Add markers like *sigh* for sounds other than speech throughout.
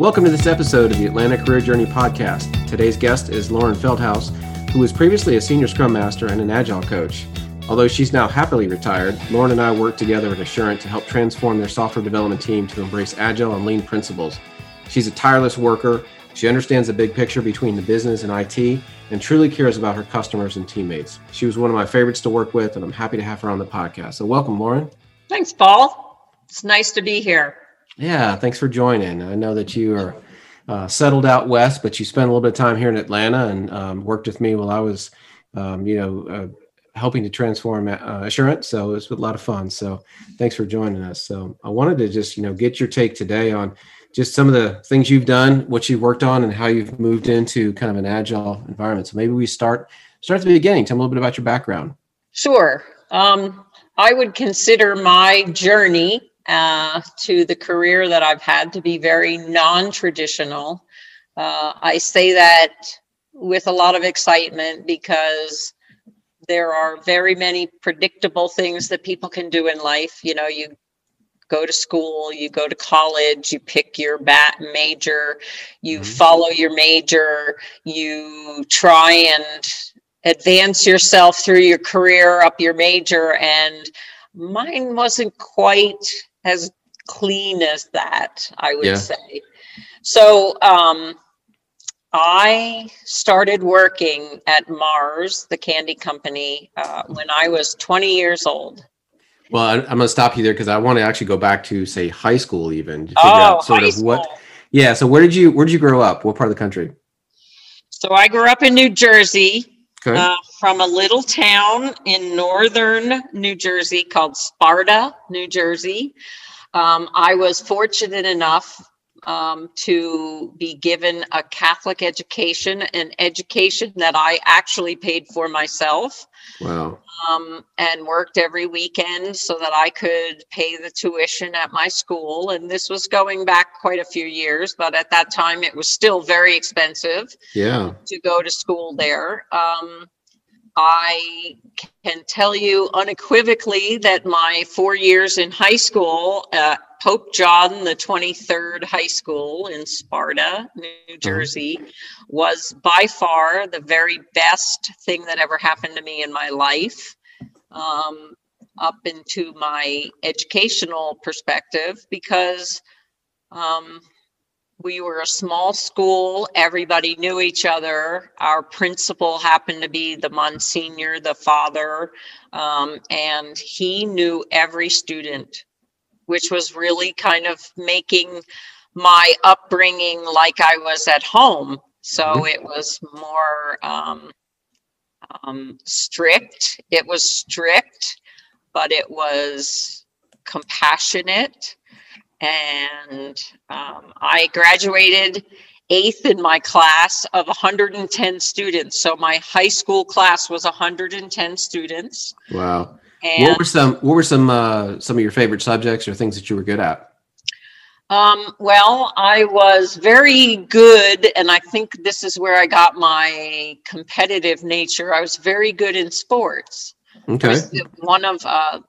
Welcome to this episode of the Atlanta Career Journey Podcast. Today's guest is Lauren Feldhaus, who was previously a senior scrum master and an agile coach. Although she's now happily retired, Lauren and I worked together at Assurant to help transform their software development team to embrace agile and lean principles. She's a tireless worker. She understands the big picture between the business and IT and truly cares about her customers and teammates. She was one of my favorites to work with, and I'm happy to have her on the podcast. So, welcome, Lauren. Thanks, Paul. It's nice to be here. Yeah, thanks for joining. I know that you are uh, settled out west, but you spent a little bit of time here in Atlanta and um, worked with me while I was, um, you know, uh, helping to transform uh, Assurant. So it was a lot of fun. So thanks for joining us. So I wanted to just, you know, get your take today on just some of the things you've done, what you've worked on, and how you've moved into kind of an agile environment. So maybe we start start at the beginning. Tell me a little bit about your background. Sure. Um, I would consider my journey uh, to the career that I've had to be very non traditional. Uh, I say that with a lot of excitement because there are very many predictable things that people can do in life. You know, you go to school, you go to college, you pick your bat major, you mm-hmm. follow your major, you try and advance yourself through your career up your major and mine wasn't quite as clean as that, I would yeah. say. So um, I started working at Mars, the candy company, uh, when I was 20 years old. Well, I, am going to stop you there because I want to actually go back to say high school, even to figure oh, out sort of school. what. Yeah. So where did you where did you grow up? What part of the country? So I grew up in New Jersey. Uh, from a little town in northern New Jersey called Sparta, New Jersey. Um, I was fortunate enough um, to be given a Catholic education, an education that I actually paid for myself. Wow. Um, and worked every weekend so that I could pay the tuition at my school. And this was going back quite a few years, but at that time it was still very expensive. Yeah. To go to school there. Um, I can tell you unequivocally that my four years in high school at Pope John the 23rd High School in Sparta, New mm-hmm. Jersey, was by far the very best thing that ever happened to me in my life. Um, up into my educational perspective because um, we were a small school everybody knew each other our principal happened to be the monsignor the father um, and he knew every student which was really kind of making my upbringing like i was at home so mm-hmm. it was more um, um, strict it was strict but it was compassionate and um, I graduated eighth in my class of 110 students. So my high school class was 110 students. Wow. And what were some what were some uh, some of your favorite subjects or things that you were good at? Um, well, I was very good, and I think this is where I got my competitive nature. I was very good in sports. Okay. one of uh,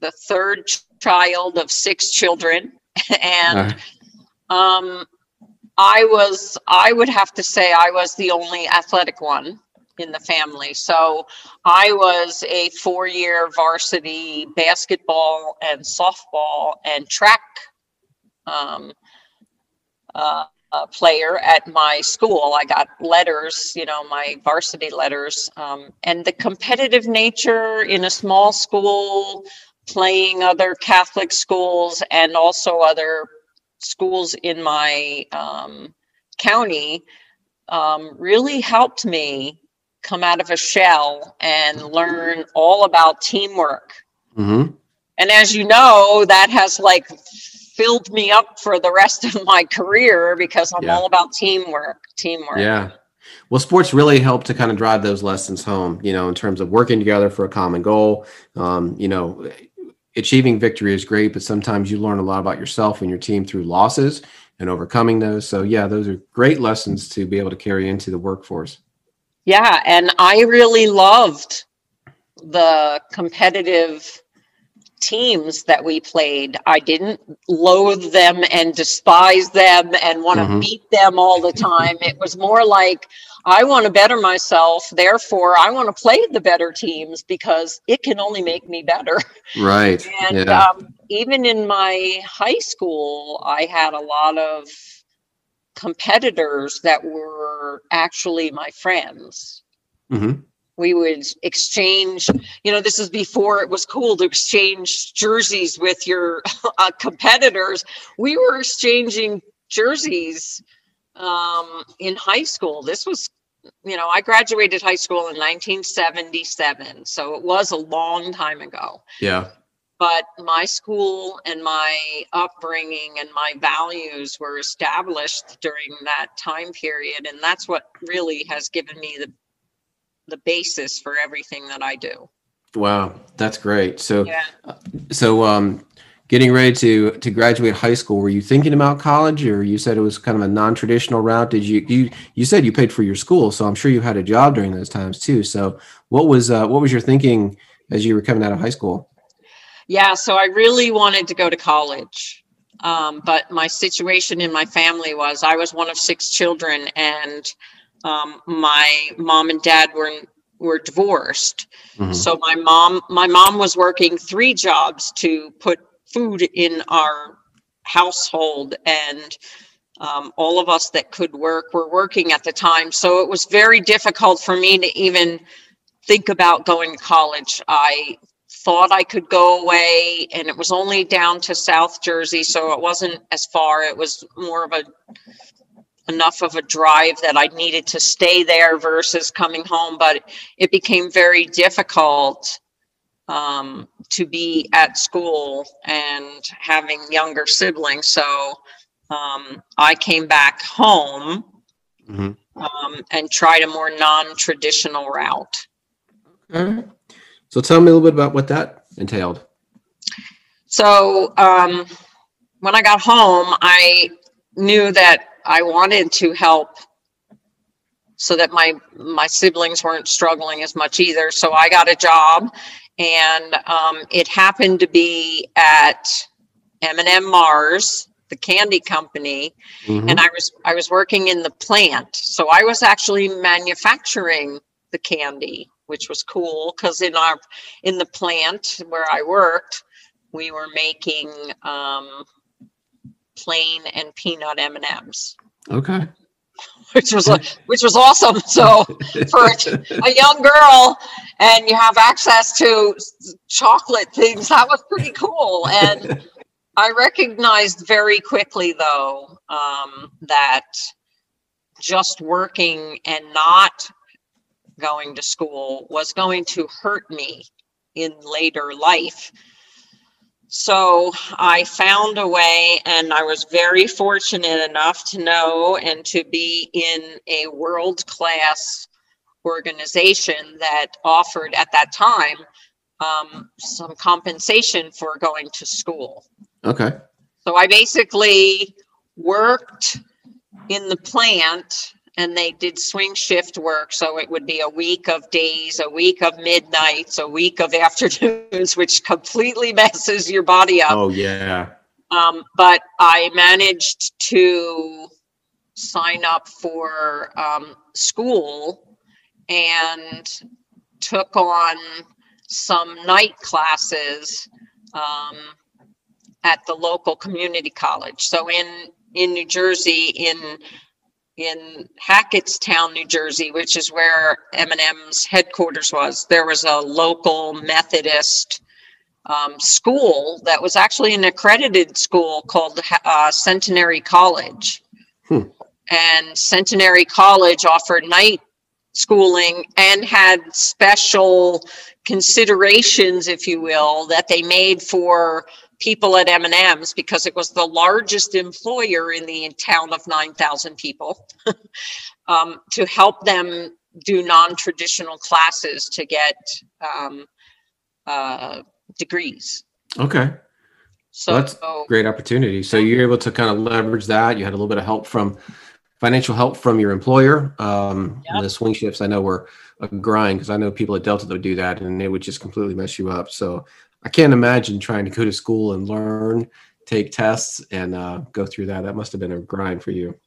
the third child of six children. *laughs* and um, I was, I would have to say, I was the only athletic one in the family. So I was a four year varsity basketball and softball and track um, uh, uh, player at my school. I got letters, you know, my varsity letters. Um, and the competitive nature in a small school playing other Catholic schools and also other schools in my um, county um, really helped me come out of a shell and learn all about teamwork. Mm-hmm. And as you know, that has like filled me up for the rest of my career because I'm yeah. all about teamwork. Teamwork. Yeah. Well, sports really help to kind of drive those lessons home, you know, in terms of working together for a common goal. Um, you know, achieving victory is great, but sometimes you learn a lot about yourself and your team through losses and overcoming those. So, yeah, those are great lessons to be able to carry into the workforce. Yeah, and I really loved the competitive teams that we played. I didn't loathe them and despise them and want to Mhm. beat them all the time. it was more like I want to better myself, therefore I want to play the better teams because it can only make me better. Right. *laughs* And yeah. um, even in my high school, I had a lot of competitors that were actually my friends. hmm We would exchange, you know, this is before it was cool to exchange jerseys with your *laughs* uh, competitors. We were exchanging jerseys um, in high school. This was, you know, I graduated high school in 1977. So it was a long time ago Yeah. But my school and my upbringing and my values were established during that time period and that's what really has given me the the basis for everything that I do. Wow. That's great. So, Yeah. so, um, getting ready to, to graduate high school, were you thinking about college or you said it was kind of a non-traditional route? Did you, you, you said you paid for your school, so I'm sure you had a job during those times too. So what was, uh, what was your thinking as you were coming out of high school? Yeah, so I really wanted to go to college. Um, but my situation in my family was I was one of six children and um, my mom and dad were were divorced. Mhm. So my mom my mom was working three jobs to put food in our household and um, all of us that could work were working at the time. So it was very difficult for me to even think about going to college. I thought I could go away and it was only down to South Jersey, so it wasn't as far. It was more of a enough of a drive that I needed to stay there versus coming home, but it became very difficult um, to be at school and having younger siblings. So um, I came back home Mhm. um, and tried a more non-traditional route. Okay. So tell me a little bit about what that entailed. So um, when I got home, I knew that I wanted to help so that my my siblings weren't struggling as much either. So I got a job, and um, it happened to be at M&M Mars, the candy company, Mhm. and I was I was working in the plant. So I was actually manufacturing the candy, which was cool because in our in the plant where I worked, we were making um, plain and peanut M and M's, Okay. *laughs* which was which was awesome. *laughs* So for a, a young girl, and you have access to chocolate things, that was pretty cool. And I recognized very quickly, though, um, that just working and not going to school was going to hurt me in later life. So I found a way, and I was very fortunate enough to know and to be in a world class organization that offered at that time um, some compensation for going to school. Okay. So I basically worked in the plant and they did swing shift work. So it would be a week of days, a week of midnights, a week of *laughs* afternoons, which completely *laughs* messes your body up. Oh yeah. Um, but I managed to sign up for um, school and took on some night classes um, at the local community college. So in in New Jersey, in in Hackettstown, New Jersey, which is where M&M's headquarters was, there was a local Methodist um, school that was actually an accredited school called uh, Centenary College. Hmm. And Centenary College offered night schooling and had special considerations, if you will, that they made for people at M&M's because it was the largest employer in the town of 9,000 people *laughs* um, to help them do non-traditional classes to get um, uh, degrees. Okay. So That's Great opportunity. So you're able to kind of leverage that. You had a little bit of help from financial help from your employer. Um, Yep. The swing shifts I know were a grind because I know people at Delta that would do that and they would just completely mess you up. So I can't imagine trying to go to school and learn, take tests, and uh, go through that. That must have been a grind for you.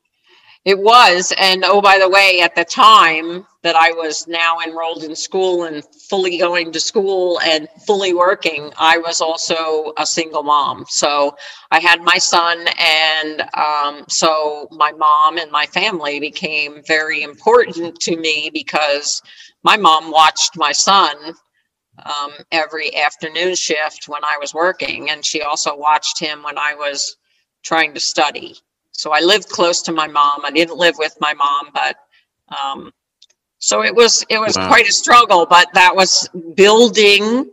It was. And oh, by the way, at the time that I was now enrolled in school and fully going to school and fully working, I was also a single mom. So I had my son. And um, so my mom and my family became very important to me because my mom watched my son um, every afternoon shift when I was working. And she also watched him when I was trying to study. So I lived close to my mom. I didn't live with my mom, but um, so it was it was wow. quite a struggle. But that was building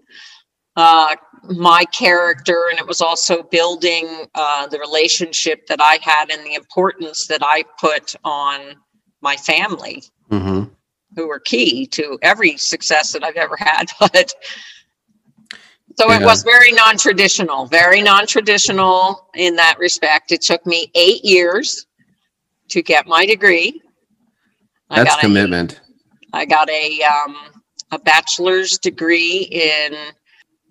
uh, my character, and it was also building uh, the relationship that I had and the importance that I put on my family, mm-hmm. Who were key to every success that I've ever had. *laughs* But so yeah. it was very non-traditional, very non-traditional in that respect. It took me eight years to get my degree. That's I commitment. A, I got a um, a bachelor's degree in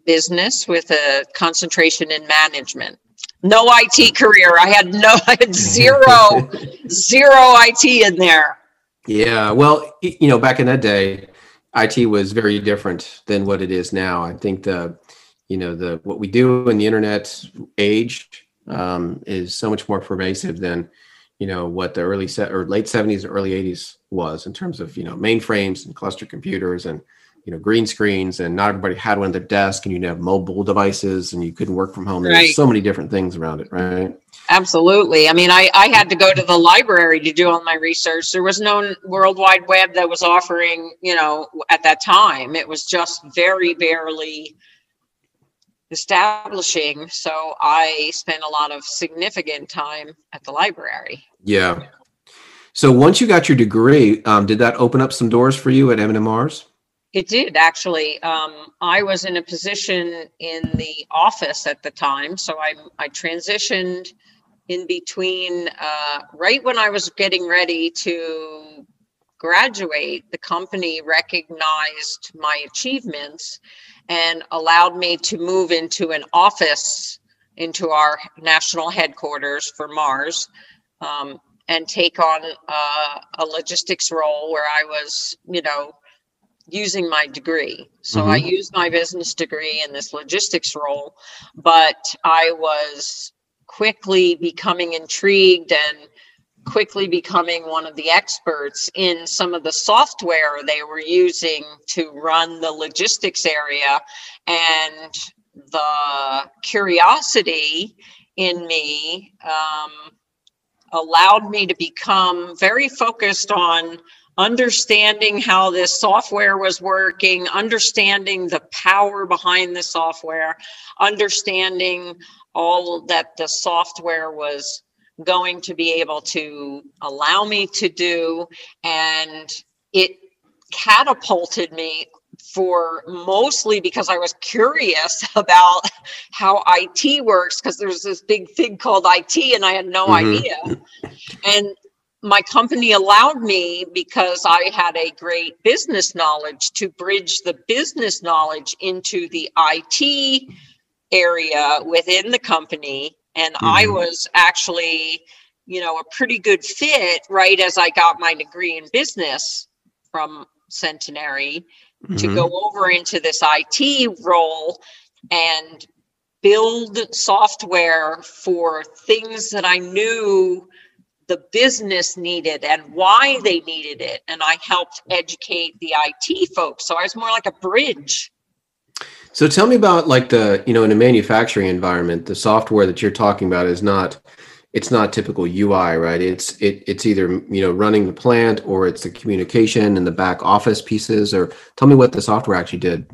business with a concentration in management. No IT career. I had no, *laughs* I had zero, *laughs* zero IT in there. Yeah. Well, you know, back in that day, IT was very different than what it is now. I think the you know the what we do in the internet age um, is so much more pervasive than you know what the early set or late 70s or early 80s was in terms of you know mainframes and cluster computers and you know green screens and not everybody had one at their desk and you'd have mobile devices and you couldn't work from home right. there's so many different things around it right absolutely i mean I, I had to go to the library to do all my research there was no world wide web that was offering you know at that time it was just very barely establishing. So I spent a lot of significant time at the library. Yeah. So once you got your degree, um, did that open up some doors for you at M&M's? It did actually. Um, I was in a position in the office at the time, so I I transitioned in between uh, right when I was getting ready to graduate. The company recognized my achievements and allowed me to move into an office into our national headquarters for Mars um, and take on uh, a logistics role where I was, you know, using my degree. So mm-hmm. I used my business degree in this logistics role, but I was quickly becoming intrigued and quickly becoming one of the experts in some of the software they were using to run the logistics area and the curiosity in me um, allowed me to become very focused on understanding how this software was working, understanding the power behind the software, understanding all that the software was going to be able to allow me to do. And it catapulted me for mostly because I was curious *laughs* about how IT works because there's this big thing called IT and I had no mm-hmm. idea. And my company allowed me because I had a great business knowledge to bridge the business knowledge into the IT area within the company and mm-hmm. I was actually, you know, a pretty good fit right as I got my degree in business from Centenary mm-hmm. to go over into this IT role and build software for things that I knew the business needed and why they needed it. And I helped educate the IT folks. So I was more like a bridge so tell me about like the, you know, in a manufacturing environment, the software that you're talking about is not it's not typical UI, right? It's it it's either, you know, running the plant or it's the communication and the back office pieces or tell me what the software actually did.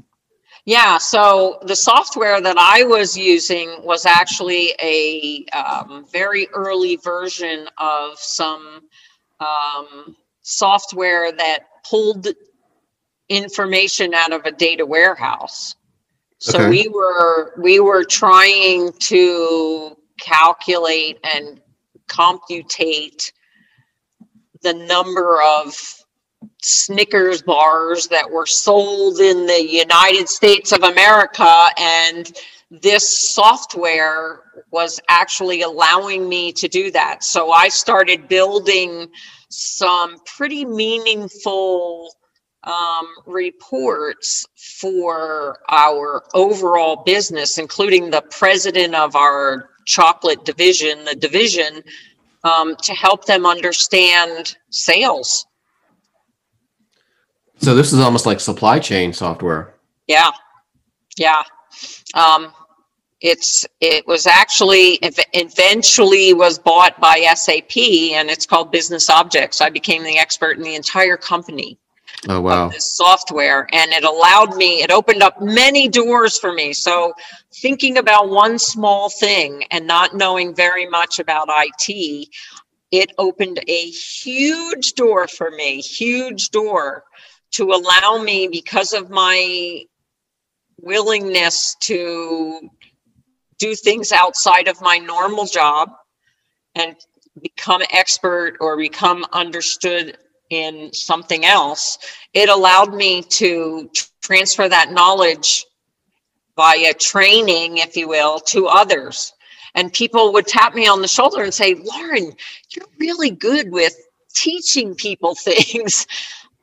Yeah, so the software that I was using was actually a um, very early version of some um, software that pulled information out of a data warehouse. So okay. we were we were trying to calculate and computate the number of Snickers bars that were sold in the United States of America. And this software was actually allowing me to do that. So I started building some pretty meaningful um, reports for our overall business, including the president of our chocolate division, the division, um, to help them understand sales. So this is almost like supply chain software. Yeah, yeah. Um, it's it was actually eventually was bought by SAP and it's called Business Objects. I became the expert in the entire company. Oh wow. This software and it allowed me it opened up many doors for me. So thinking about one small thing and not knowing very much about IT, it opened a huge door for me, huge door to allow me because of my willingness to do things outside of my normal job and become expert or become understood in something else, it allowed me to transfer that knowledge via training, if you will, to others. And people would tap me on the shoulder and say, Lauren, you're really good with teaching people *laughs* things.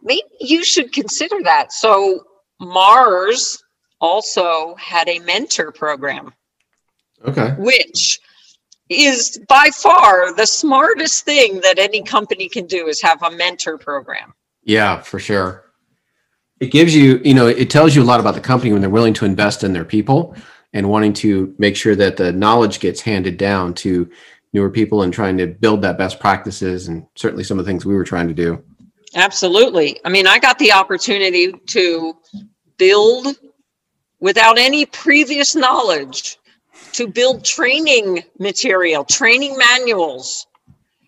Maybe you should consider that. So, Mars also had a mentor program. Okay. Which is by far the smartest thing that any company can do is have a mentor program. Yeah, for sure. It gives you, you know, it tells you a lot about the company when they're willing to invest in their people and wanting to make sure that the knowledge gets handed down to newer people and trying to build that best practices and certainly some of the things we were trying to do. Absolutely. I mean, I got the opportunity to build without any previous knowledge to build training material, training manuals,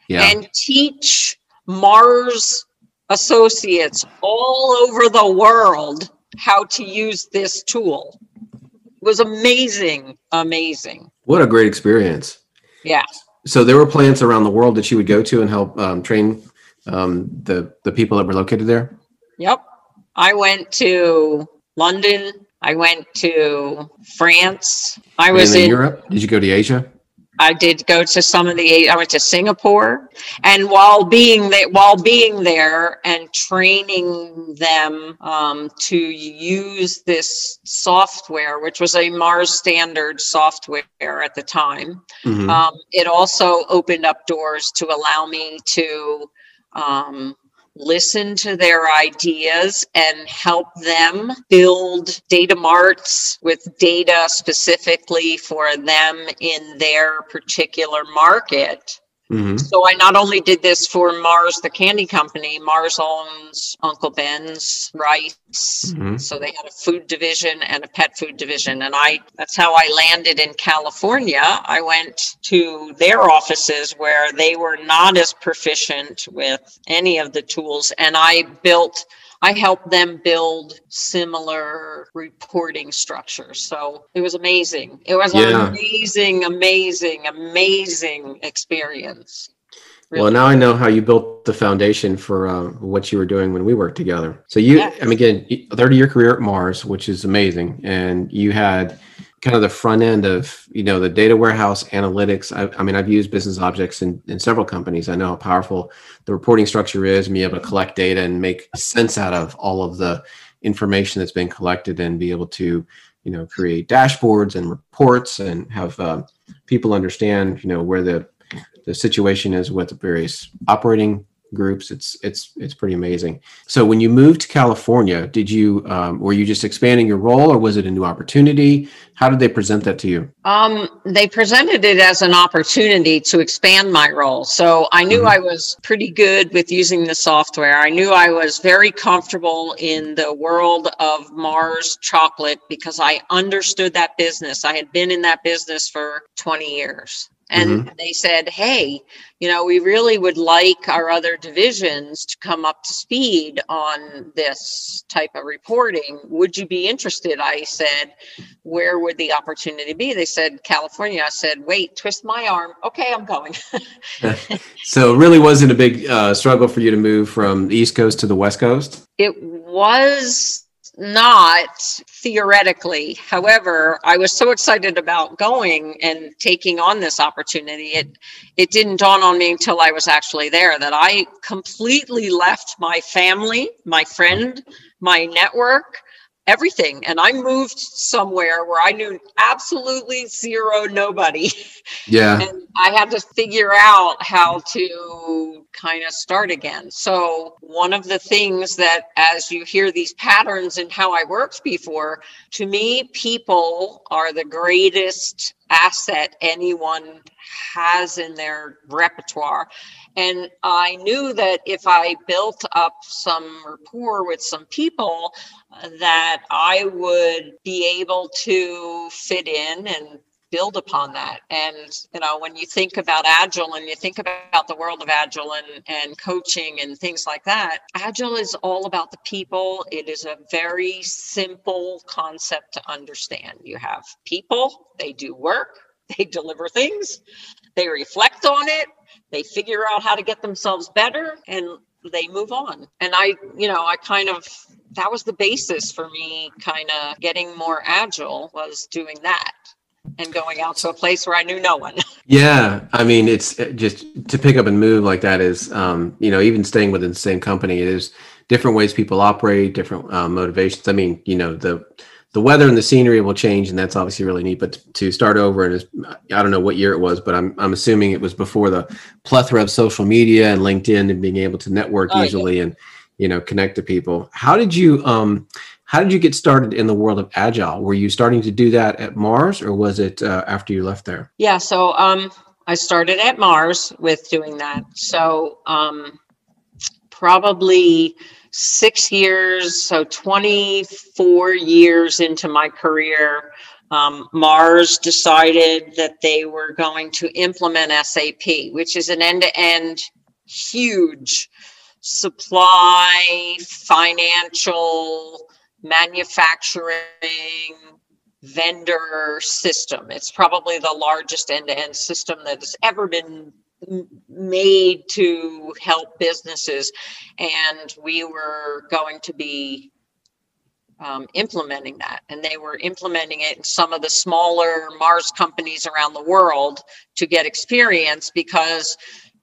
yeah. and teach Mars associates all over the world how to use this tool. It was amazing, amazing. What a great experience. Yeah. So there were plants around the world that you would go to and help um, train um, the the people that were located there. Yep. I went to London, I went to France. I was in, in Europe. Did you go to Asia? I did go to some of the. I went to Singapore, and while being there, while being there and training them um, to use this software, which was a Mars standard software at the time, mm-hmm. um, it also opened up doors to allow me to um, listen to their ideas and help them build data marts with data specifically for them in their particular market Mm-hmm. So I not only did this for Mars, the candy company, Mars owns Uncle Ben's rice. Mm-hmm. So they had a food division and a pet food division. And I, that's how I landed in California. I went to their offices where they were not as proficient with any of the tools. And I built I helped them build similar reporting structures. So it was amazing. It was yeah. an amazing, amazing, amazing experience. Really. Well, now I know how you built the foundation for uh, what you were doing when we worked together. So you, yes. I mean, again, 30 year career at Mars, which is amazing. And you had kind of the front end of you know the data warehouse analytics. I, I mean i've used business objects in, in several companies. I know how powerful the reporting structure is and be able to collect data and make sense out of all of the information that's been collected and be able to you know create dashboards and reports and have uh, people understand you know where the the situation is with the various operating groups. It's it's it's pretty amazing. So when you moved to California, did you um, were you just expanding your role, or was it a new opportunity? How did they present that to you? Um, they presented it as an opportunity to expand my role. So I knew mm-hmm. I was pretty good with using the software. I knew I was very comfortable in the world of Mars chocolate because I understood that business. I had been in that business for 20 years and mm-hmm. they said, "Hey, you know, we really would like our other divisions to come up to speed on this type of reporting. Would you be interested?" I said, "Where would the opportunity be?" They said, "California." I said, "Wait, twist my arm. Okay, I'm going." *laughs* so, it really wasn't a big uh, struggle for you to move from the East Coast to the West Coast. It was not theoretically. However, I was so excited about going and taking on this opportunity. It it didn't dawn on me until I was actually there that I completely left my family, my friend, my network, everything. And I moved somewhere where I knew absolutely zero nobody. *laughs* Yeah. and I had to figure out how to kind of start again. So, one of the things that, as you hear these patterns and how I worked before, to me, people are the greatest asset anyone has in their repertoire. And I knew that if I built up some rapport with some people, uh, that I would be able to fit in and build upon that. And, you know, when you think about Agile and you think about the world of Agile and, and coaching and things like that, Agile is all about the people. It is a very simple concept to understand. You have people, they do work, *laughs* they deliver things, they reflect on it, they figure out how to get themselves better, and they move on. And I, you know, I kind of that was the basis for me kind of getting more agile was doing that and going out to a place where I knew no one. *laughs* Yeah, I mean, it's uh, just to pick up and move like that is, um, you know, even staying within the same company, it is different ways people operate, different uh, motivations. I mean, you know, the the weather and the scenery will change, and that's obviously really neat. But to start over, and I don't know what year it was, but I'm I'm assuming it was before the plethora of social media and LinkedIn and being able to network oh, easily yeah. and you know connect to people. How did you um how did you get started in the world of agile? Were you starting to do that at Mars, or was it uh, after you left there? Yeah, so um, I started at Mars with doing that. So um, probably six years, so 24 years into my career, um, Mars decided that they were going to implement SAP, which is an end to end huge supply, financial, manufacturing, vendor system. It's probably the largest end to end system that has ever been made to help businesses, and we were going to be um, implementing that. And they were implementing it in some of the smaller Mars companies around the world to get experience because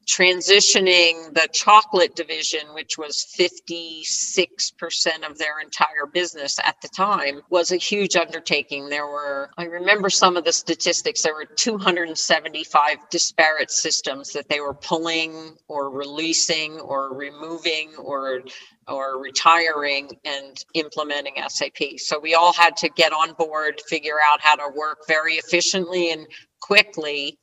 transitioning the chocolate division, which was 56% of their entire business at the time, was a huge undertaking. There were, I remember some of the statistics, there were 275 disparate systems that they were pulling or releasing or removing or or retiring and implementing SAP. So we all had to get on board, figure out how to work very efficiently and quickly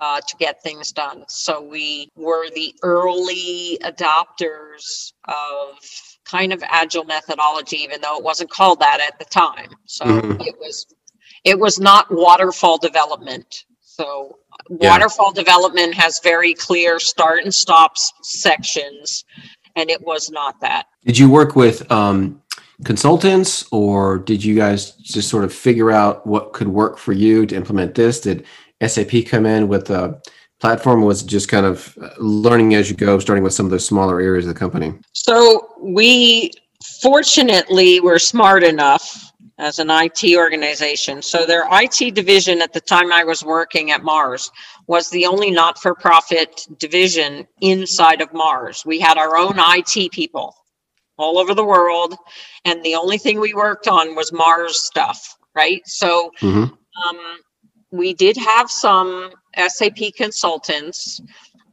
uh, to get things done. So we were the early adopters of kind of agile methodology, even though it wasn't called that at the time. So mm-hmm. it was it was not waterfall development. So yeah. waterfall development has very clear start and stops sections, and it was not that. Did you work with um, consultants, or did you guys just sort of figure out what could work for you to implement this? Did SAP come in with a platform was just kind of learning as you go, starting with some of the smaller areas of the company? So we fortunately were smart enough as an IT organization. So their IT division at the time I was working at Mars was the only not-for-profit division inside of Mars. We had our own IT people all over the world, and the only thing we worked on was Mars stuff, right? So mm-hmm. um, we did have some SAP consultants,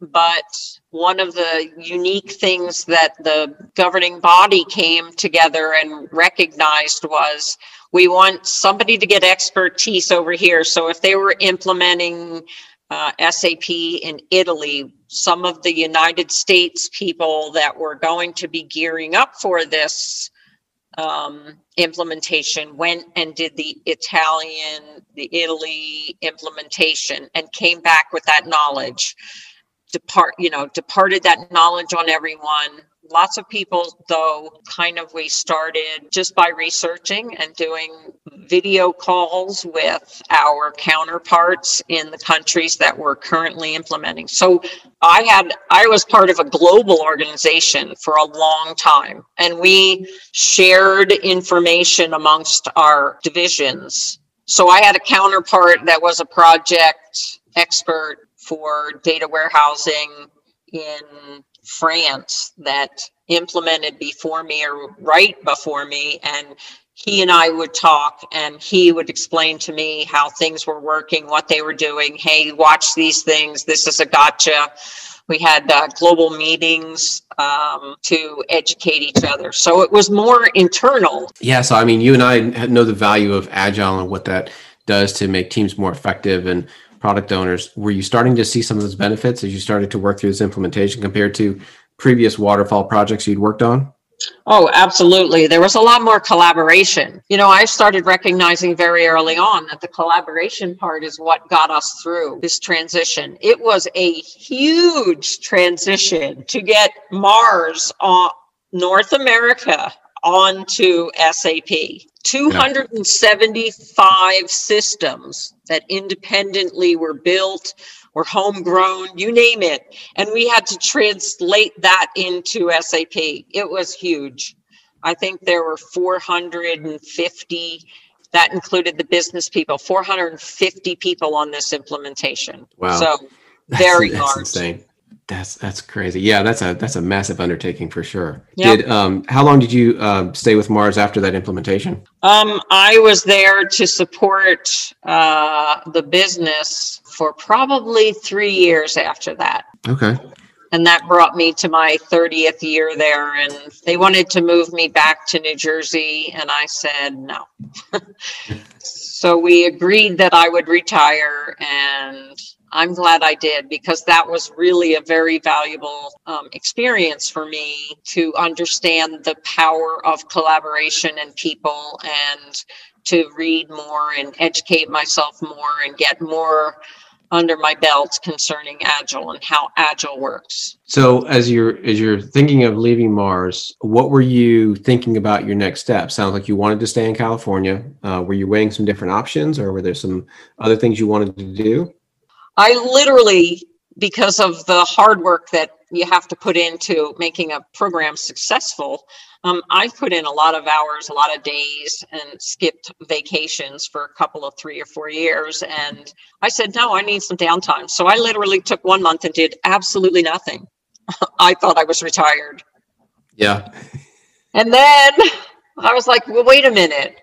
but one of the unique things that the governing body came together and recognized was we want somebody to get expertise over here. So if they were implementing uh, SAP in Italy, some of the United States people that were going to be gearing up for this um, implementation, went and did the Italian, the Italy implementation, and came back with that knowledge. Depart, you know, departed that knowledge on everyone Lots of people, though, kind of we started just by researching and doing video calls with our counterparts in the countries that we're currently implementing. So I had, I was part of a global organization for a long time, and we shared information amongst our divisions. So I had a counterpart that was a project expert for data warehousing in France that implemented before me or right before me. And he and I would talk, and he would explain to me how things were working, what they were doing. Hey, watch these things. This is a gotcha. We had uh, global meetings um, to educate each other. So it was more internal. Yeah. So, I mean, you and I know the value of Agile and what that does to make teams more effective. And product owners, were you starting to see some of those benefits as you started to work through this implementation compared to previous waterfall projects you'd worked on? Oh, absolutely. There was a lot more collaboration. You know, I started recognizing very early on that the collaboration part is what got us through this transition. It was a huge transition to get Mars on North America onto SAP. 275 systems that independently were built or homegrown, you name it. And we had to translate that into SAP. It was huge. I think there were 450, that included the business people, 450 people on this implementation. Wow. So *laughs* very that's, large. Insane. That's that's crazy. Yeah, that's a that's a massive undertaking for sure. Yep. Did um how long did you um, stay with Mars after that implementation? Um, I was there to support uh, the business for probably three years after that. Okay. And that brought me to my 30th year there. And they wanted to move me back to New Jersey. And I said no. *laughs* so we agreed that I would retire and I'm glad I did because that was really a very valuable um, experience for me to understand the power of collaboration and people and to read more and educate myself more and get more under my belt concerning agile and how agile works. So as you're as you're thinking of leaving mars what were you thinking about your next step? Sounds like you wanted to stay in california. Uh, were you weighing some different options or were there some other things you wanted to do I literally, because of the hard work that you have to put into making a program successful, um, I put in a lot of hours, a lot of days, and skipped vacations for a couple of three or four years. And I said, no, I need some downtime. So I literally took one month and did absolutely nothing. *laughs* I thought I was retired. Yeah. And then I was like, well, wait a minute.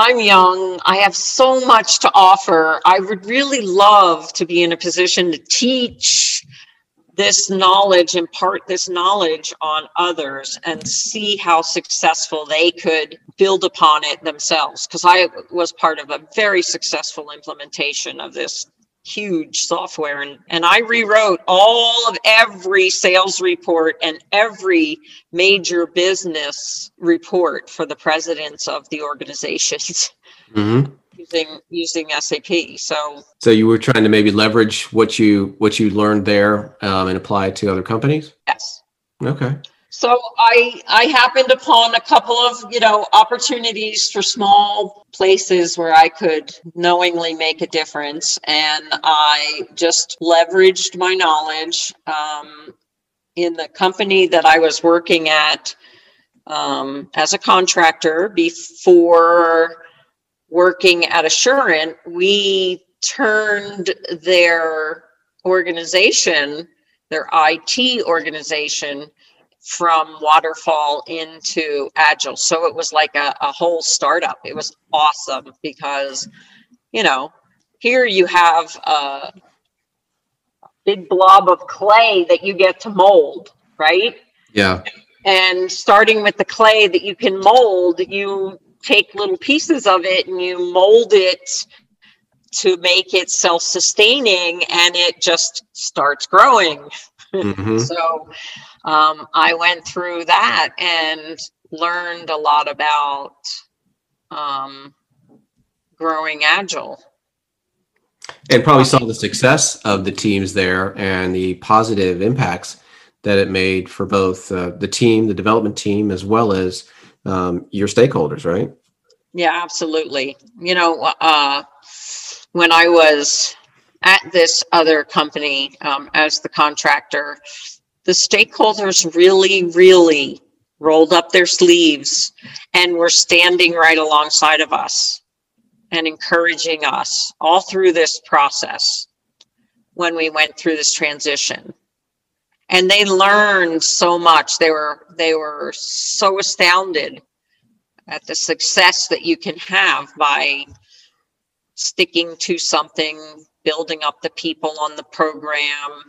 I'm young. I have so much to offer. I would really love to be in a position to teach this knowledge, impart this knowledge on others, and see how successful they could build upon it themselves. Because I was part of a very successful implementation of this huge software and, and i rewrote all of every sales report and every major business report for the presidents of the organizations *laughs* mm-hmm. using using sap so so you were trying to maybe leverage what you what you learned there um, and apply it to other companies? Yes. Okay so I I happened upon a couple of you know opportunities for small places where I could knowingly make a difference, and I just leveraged my knowledge um, in the company that I was working at um, as a contractor before working at Assurant. We turned their organization, their IT organization from waterfall into agile. So it was like a, a whole startup. It was awesome because you know here you have a big blob of clay that you get to mold right? Yeah. And starting with the clay that you can mold you take little pieces of it and you mold it to make it self-sustaining and it just starts growing. Mm-hmm. *laughs* so um, I went through that and learned a lot about um, growing agile. And probably saw the success of the teams there and the positive impacts that it made for both uh, the team, the development team, as well as um, your stakeholders, right? Yeah, absolutely. You know, uh, when I was at this other company um, as the contractor, the stakeholders really, really rolled up their sleeves and were standing right alongside of us and encouraging us all through this process when we went through this transition. And they learned so much. They were they were so astounded at the success that you can have by sticking to something building up the people on the program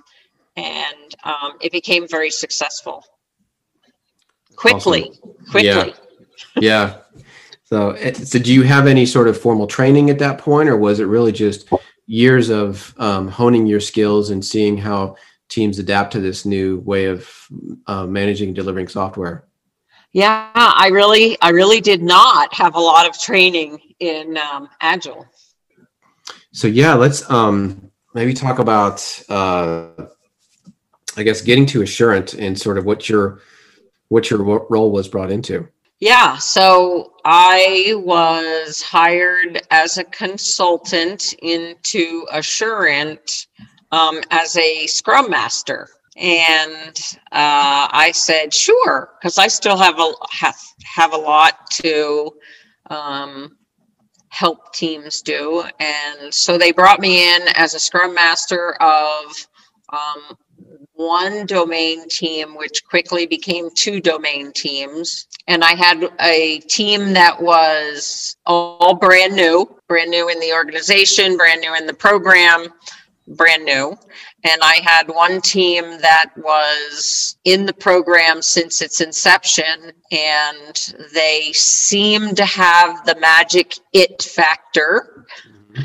and um, it became very successful quickly awesome. quickly yeah. yeah so so do you have any sort of formal training at that point or was it really just years of um, honing your skills and seeing how teams adapt to this new way of uh, managing and delivering software? Yeah, I really, I really did not have a lot of training in um, Agile. So yeah, let's um, maybe talk about, uh, I guess, getting to Assurant and sort of what your what your role was brought into. Yeah, so I was hired as a consultant into Assurant um, as a scrum master and uh, I said sure because I still have a have, have a lot to um, help teams do, and so they brought me in as a scrum master of um, one domain team, which quickly became two domain teams, and I had a team that was all brand new, brand new in the organization, brand new in the program brand new. And I had one team that was in the program since its inception, and they seemed to have the magic it factor, mm-hmm.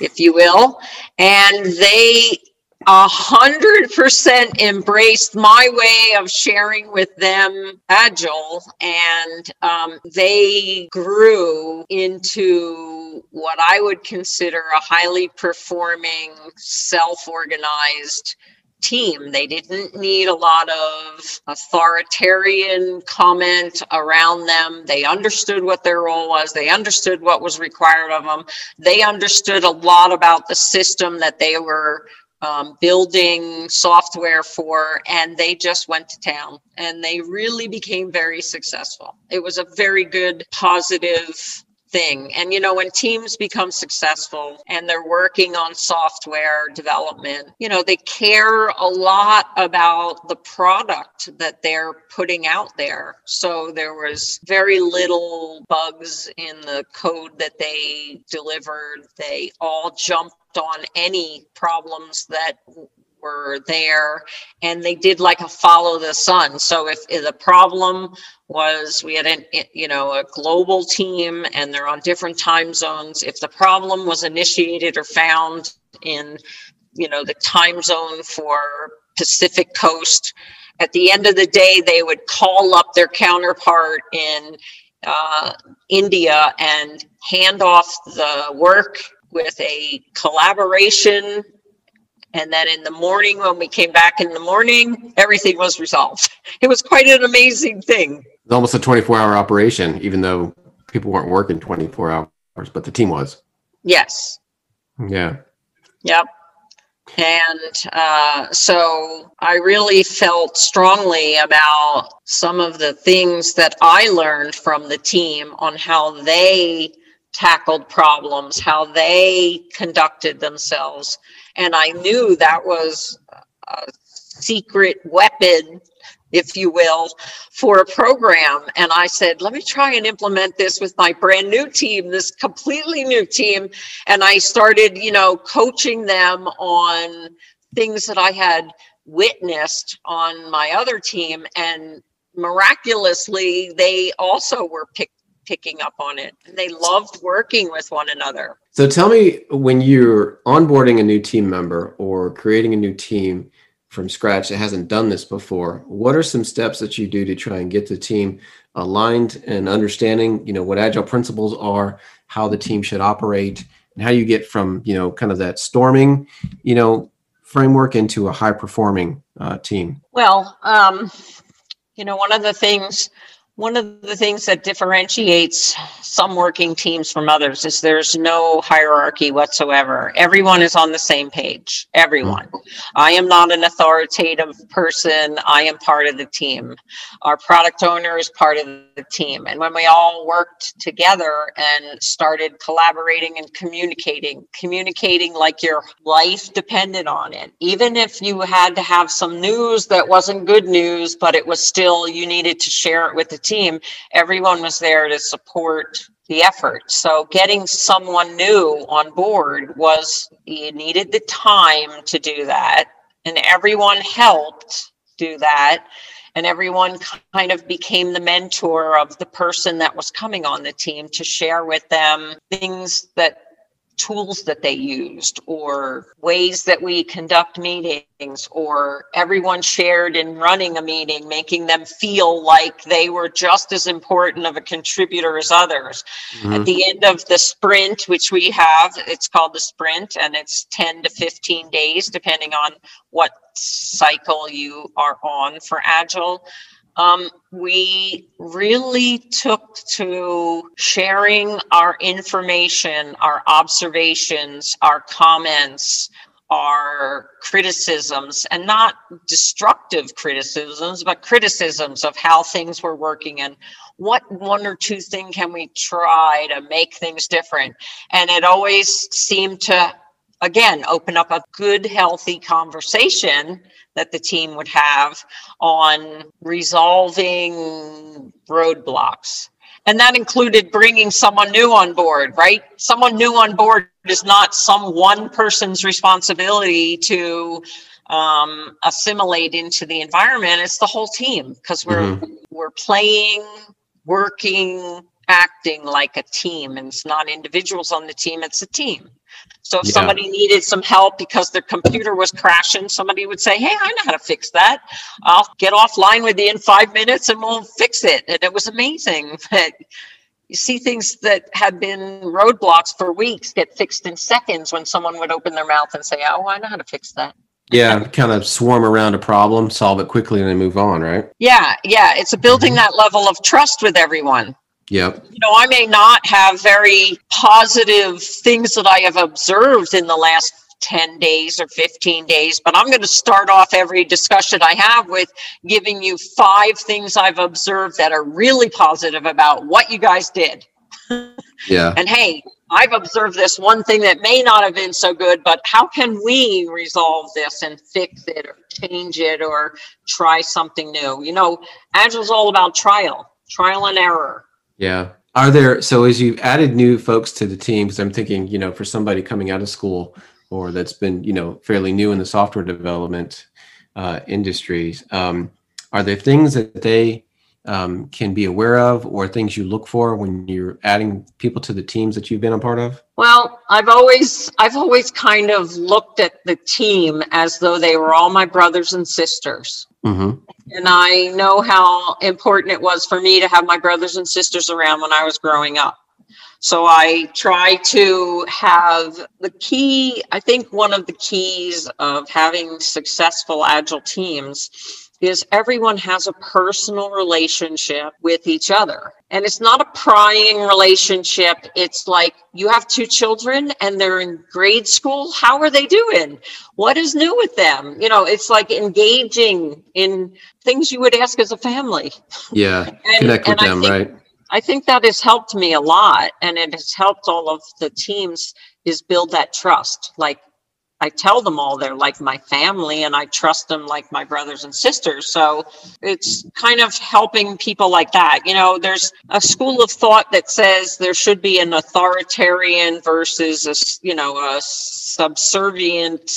if you will. And they a hundred percent embraced my way of sharing with them agile and um, they grew into what i would consider a highly performing self-organized team. They didn't need a lot of authoritarian comment around them. They understood what their role was. They understood what was required of them they understood a lot about the system that they were um, building software for, and they just went to town and they really became very successful. It was a very good, positive thing. And you know, when teams become successful and they're working on software development, you know, they care a lot about the product that they're putting out there. So there was very little bugs in the code that they delivered. They all jumped on any problems that were there and they did like a follow the sun so if, if, the problem was we had an you know a global team and they're on different time zones if the problem was initiated or found in you know the time zone for pacific coast at the end of the day they would call up their counterpart in uh, india and hand off the work with a collaboration. And then in the morning, when we came back in the morning, everything was resolved. It was quite an amazing thing. It's almost a 24 hour operation, even though people weren't working 24 hours, but the team was. Yes. Yeah. Yep. And uh, so I really felt strongly about some of the things that I learned from the team on how they tackled problems, how they conducted themselves. And I knew that was a secret weapon, if you will, for a program. And I said, let me try and implement this with my brand new team, this completely new team. And I started, you know, coaching them on things that I had witnessed on my other team. And miraculously, they also were picked picking up on it. And they loved working with one another. So tell me when you're onboarding a new team member or creating a new team from scratch that hasn't done this before, what are some steps that you do to try and get the team aligned and understanding, you know, what agile principles are, how the team should operate, and how you get from, you know, kind of that storming, you know, framework into a high performing uh, team? Well, um, you know, one of the things one of the things that differentiates some working teams from others is there's no hierarchy whatsoever. Everyone is on the same page. Everyone. I am not an authoritative person. I am part of the team. Our product owner is part of the team. And when we all worked together and started collaborating and communicating, communicating like your life depended on it, even if you had to have some news that wasn't good news, but it was still, you needed to share it with the team, everyone was there to support the effort. So getting someone new on board was you needed the time to do that, and everyone helped do that. And everyone kind of became the mentor of the person that was coming on the team to share with them things that tools that they used or ways that we conduct meetings or everyone shared in running a meeting making them feel like they were just as important of a contributor as others mm-hmm. at the end of the sprint which we have it's called the sprint and it's 10 to 15 days depending on what cycle you are on for agile um, we really took to sharing our information, our observations, our comments, our criticisms, and not destructive criticisms, but criticisms of how things were working and what one or two things can we try to make things different. And it always seemed to, again, open up a good, healthy conversation that the team would have on resolving roadblocks. And that included bringing someone new on board, right? Someone new on board is not some one person's responsibility to um, assimilate into the environment. It's the whole team because we're mm-hmm. we're playing, working, acting like a team, and it's not individuals on the team; it's a team. So if yeah. somebody needed some help because their computer was crashing, somebody would say, Hey, I know how to fix that. I'll get offline with you in five minutes and we'll fix it. And it was amazing. *laughs* that you see things that had been roadblocks for weeks get fixed in seconds when someone would open their mouth and say, Oh, I know how to fix that. Yeah, kind of swarm around a problem, solve it quickly, and then move on, right? Yeah, yeah. It's a building mm-hmm. that level of trust with everyone. Yep. You know, I may not have very positive things that I have observed in the last 10 days or 15 days, but I'm going to start off every discussion I have with giving you five things I've observed that are really positive about what you guys did. *laughs* Yeah. and hey, I've observed this one thing that may not have been so good, but how can we resolve this and fix it or change it or try something new? You know, Agile's all about trial, trial and error. Yeah. Are there so as you've added new folks to the team? Because I'm thinking, you know, for somebody coming out of school or that's been, you know, fairly new in the software development uh, industries, um, are there things that they um, can be aware of or things you look for when you're adding people to the teams that you've been a part of? Well, I've always I've always kind of looked at the team as though they were all my brothers and sisters. Mm-hmm. And I know how important it was for me to have my brothers and sisters around when I was growing up. So I try to have the key, I think one of the keys of having successful agile teams is everyone has a personal relationship with each other. And it's not a prying relationship. It's like you have two children and they're in grade school. How are they doing? What is new with them? You know, it's like engaging in things you would ask as a family. Yeah. *laughs* and, connect with them, think, right? I think that has helped me a lot and it has helped all of the teams is build that trust. Like I tell them all they're like my family and I trust them like my brothers and sisters. So it's kind of helping people like that. You know, there's a school of thought that says there should be an authoritarian versus a, you know, a subservient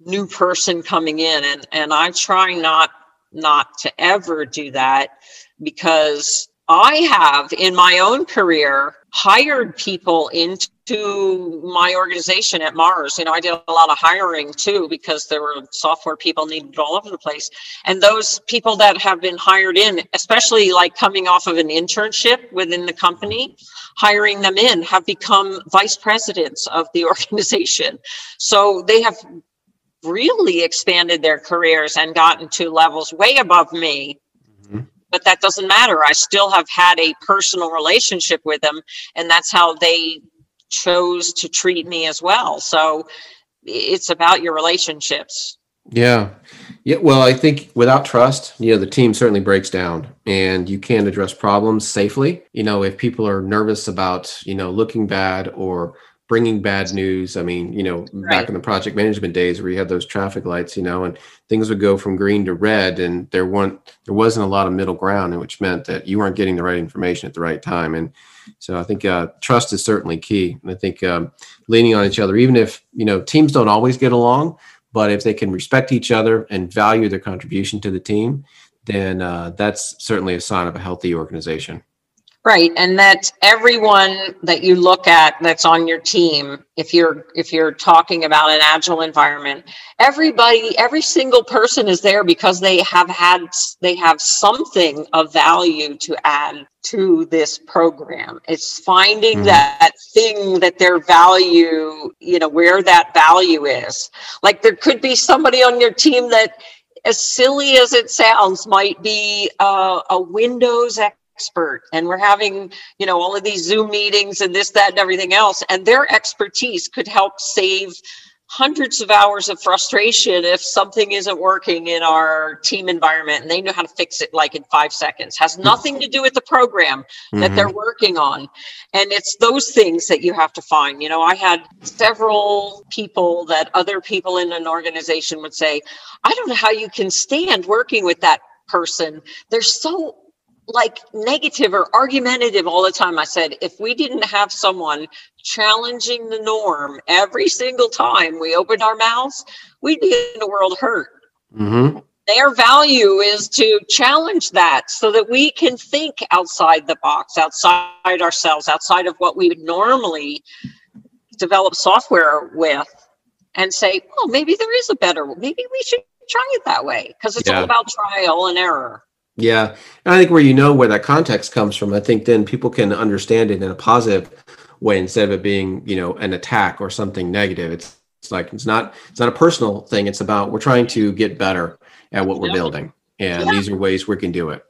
new person coming in and and I try not not to ever do that because I have in my own career hired people into to my organization at Mars. You know, I did a lot of hiring too because there were software people needed all over the place. And those people that have been hired in, especially like coming off of an internship within the company, hiring them in have become vice presidents of the *laughs* organization. So they have really expanded their careers and gotten to levels way above me mm-hmm. but that doesn't matter. I still have had a personal relationship with them, and that's how they chose to treat me as well. So it's about your relationships. Yeah. Yeah. Well, I think without trust, you know, the team certainly breaks down and you can't address problems safely. You know, if people are nervous about, you know, looking bad or bringing bad news. I mean, you know, right. back in the project management days where you had those traffic lights, you know, and things would go from green to red, and there weren't there wasn't a lot of middle ground, which meant that you weren't getting the right information at the right time. And so I think uh, trust is certainly key. And I think um, leaning on each other, even if you know teams don't always get along, but if they can respect each other and value their contribution to the team, then uh, that's certainly a sign of a healthy organization. Right, and that everyone that you look at that's on your team, if you're if you're talking about an agile environment, everybody, every single person is there because they have had they have something of value to add to this program. It's finding mm-hmm. that thing that their value, you know, where that value is. Like there could be somebody on your team that as silly as it sounds, might be uh, a Windows expert and we're having you know all of these zoom meetings and this that and everything else and their expertise could help save hundreds of hours of frustration if something isn't working in our team environment and they know how to fix it like in five seconds. Has nothing to do with the program mm-hmm. that they're working on and it's those things that you have to find. You know i had several people that other people in an organization would say i don't know how you can stand working with that person. They're so like negative or argumentative all the time. I said, if we didn't have someone challenging the norm every single time we opened our mouths, we'd be in a world hurt. Mm-hmm. Their value is to challenge that so that we can think outside the box, outside ourselves, outside of what we would normally develop software with, and say, well, maybe there is a better, maybe we should try it that way because it's yeah. all about trial and error. Yeah. And I think where you know where that context comes from, I think then people can understand it in a positive way instead of it being, you know, an attack or something negative. It's it's like it's not it's not a personal thing. It's about we're trying to get better at what we're yep. building. And yep. these are ways we can do it.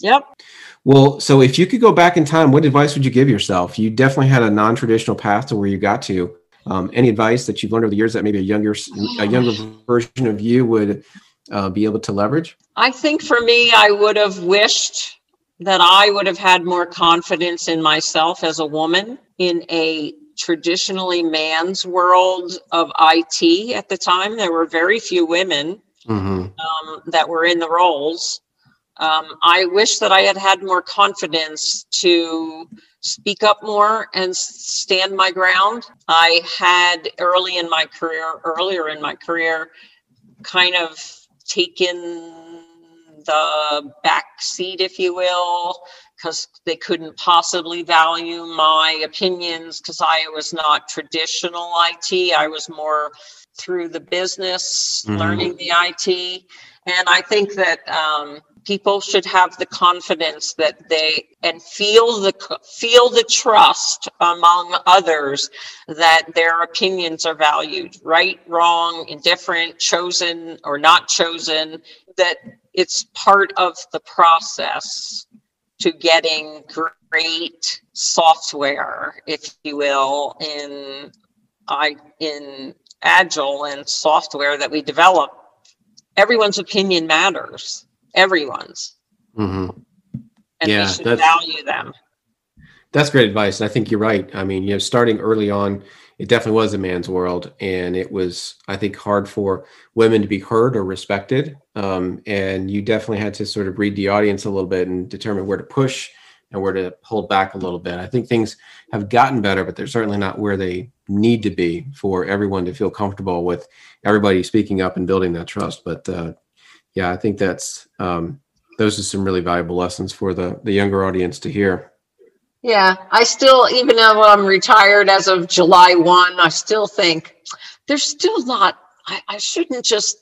Yep. Well, so if you could go back in time, what advice would you give yourself? You definitely had a non-traditional path to where you got to. Um, any advice that you've learned over the years that maybe a younger a younger version of you would uh, be able to leverage? I think for me, I would have wished that I would have had more confidence in myself as a woman in a traditionally man's world of IT at the time. There were very few women mm-hmm. um, that were in the roles. Um, I wish that I had had more confidence to speak up more and stand my ground. I had early in my career, earlier in my career, kind of taken the back seat, if you will, because they couldn't possibly value my opinions because I was not traditional IT. I was more through the business, mm-hmm. learning the IT. And I think that um, people should have the confidence that they and feel the feel the trust among others that their opinions are valued right wrong indifferent chosen or not chosen that it's part of the process to getting great software if you will in i in agile and software that we develop. Everyone's opinion matters everyone's. Mm-hmm. And yeah, we should value them. That's great advice. I think you're right. I mean, you know, starting early on, it definitely was a man's world, and it was, I think, hard for women to be heard or respected. Um, and you definitely had to sort of read the audience a little bit and determine where to push and where to hold back a little bit. I think things have gotten better, but they're certainly not where they need to be for everyone to feel comfortable with everybody speaking up and building that trust. But uh, yeah, I think that's um, those are some really valuable lessons for the the younger audience to hear. Yeah, I still, even though I'm retired as of July 1, I still think there's still not, I, I shouldn't just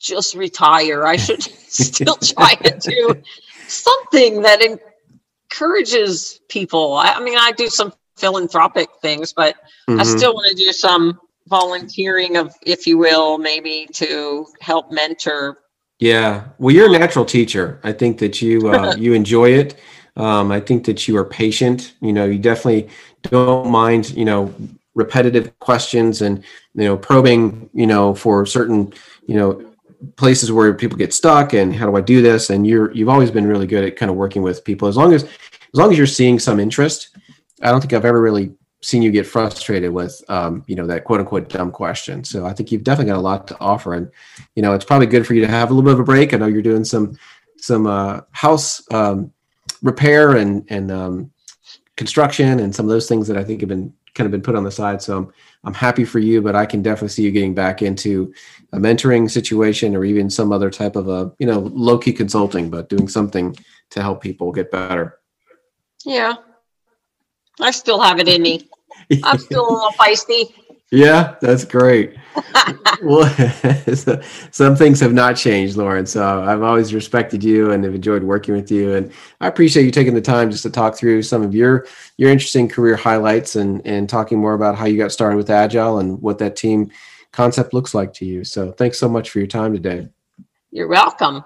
just retire. I should *laughs* still try to do something that encourages people. I, I, mean, I do some philanthropic things, but mm-hmm. I still want to do some volunteering of, if you will, maybe to help mentor. Yeah. Well, you're a natural teacher. I think that you, uh, *laughs* you enjoy it. Um, I think that you are patient. You know, you definitely don't mind, you know, repetitive questions and, you know, probing, you know, for certain, you know, places where people get stuck and how do I do this? And you're, you've always been really good at kind of working with people as long as, as long as you're seeing some interest. I don't think I've ever really seen you get frustrated with um, you know that quote unquote dumb question. So i think you've definitely got a lot to offer. And you know it's probably good for you to have a little bit of a break. I know you're doing some some uh, house um, repair and and um, construction and some of those things that i think have been kind of been put on the side. So i'm i'm happy for you but i can definitely see you getting back into a mentoring situation or even some other type of a you know low-key consulting but doing something to help people get better. Yeah. I still have it in me. I'm *laughs* still a little feisty. Yeah, that's great. *laughs* well, *laughs* some things have not changed, Lauren. So I've always respected you and have enjoyed working with you. And I appreciate you taking the time just to talk through some of your your interesting career highlights and and talking more about how you got started with Agile and what that team concept looks like to you. So thanks so much for your time today. You're welcome.